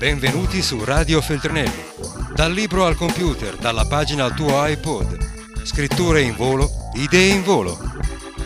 Benvenuti su Radio Feltrinelli. Dal libro al computer, dalla pagina al tuo iPod. Scritture in volo, idee in volo.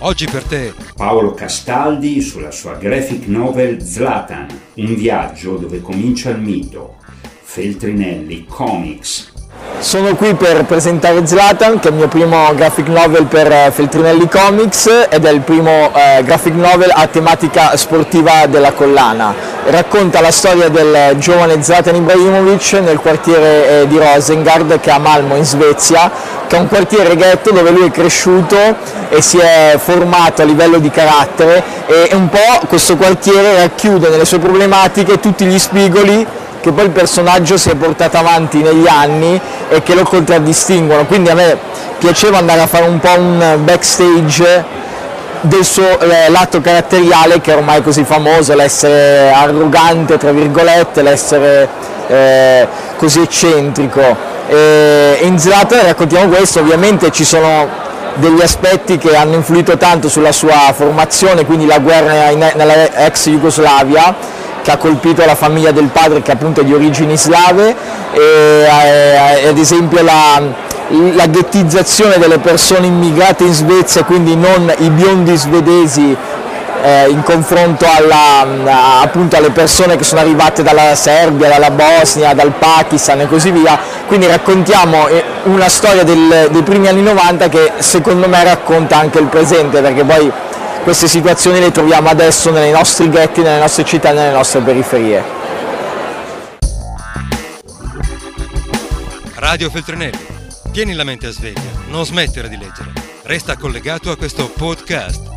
Oggi per te Paolo Castaldi sulla sua graphic novel Zlatan, un viaggio dove comincia il mito. Feltrinelli Comics. Sono qui per presentare Zlatan, che è il mio primo graphic novel per eh, Feltrinelli Comics ed è il primo eh, graphic novel a tematica sportiva della collana. Racconta la storia del giovane Zlatan Ibrahimovic nel quartiere eh, di Rosengard, che è a Malmo in Svezia, che è un quartiere ghetto dove lui è cresciuto e si è formato a livello di carattere e un po' questo quartiere racchiude nelle sue problematiche tutti gli spigoli che poi il personaggio si è portato avanti negli anni e che lo contraddistinguono, quindi a me piaceva andare a fare un po' un backstage del suo eh, lato caratteriale che è ormai così famoso, l'essere arrogante, tra virgolette, l'essere eh, così eccentrico. E in Zlatan raccontiamo questo, ovviamente ci sono degli aspetti che hanno influito tanto sulla sua formazione, quindi la guerra in, nella ex Jugoslavia, che ha colpito la famiglia del padre che appunto è di origini slave e eh, ad esempio la, la ghettizzazione delle persone immigrate in Svezia, quindi non i biondi svedesi eh, in confronto alla, appunto alle persone che sono arrivate dalla Serbia, dalla Bosnia, dal Pakistan e così via, quindi raccontiamo eh, una storia del, dei primi anni 90 che secondo me racconta anche il presente, perché poi queste situazioni le troviamo adesso nei nostri ghetti, nelle nostre città nelle nostre periferie. Radio Feltrinelli. Tieni la mente sveglia, non smettere di leggere. Resta collegato a questo podcast.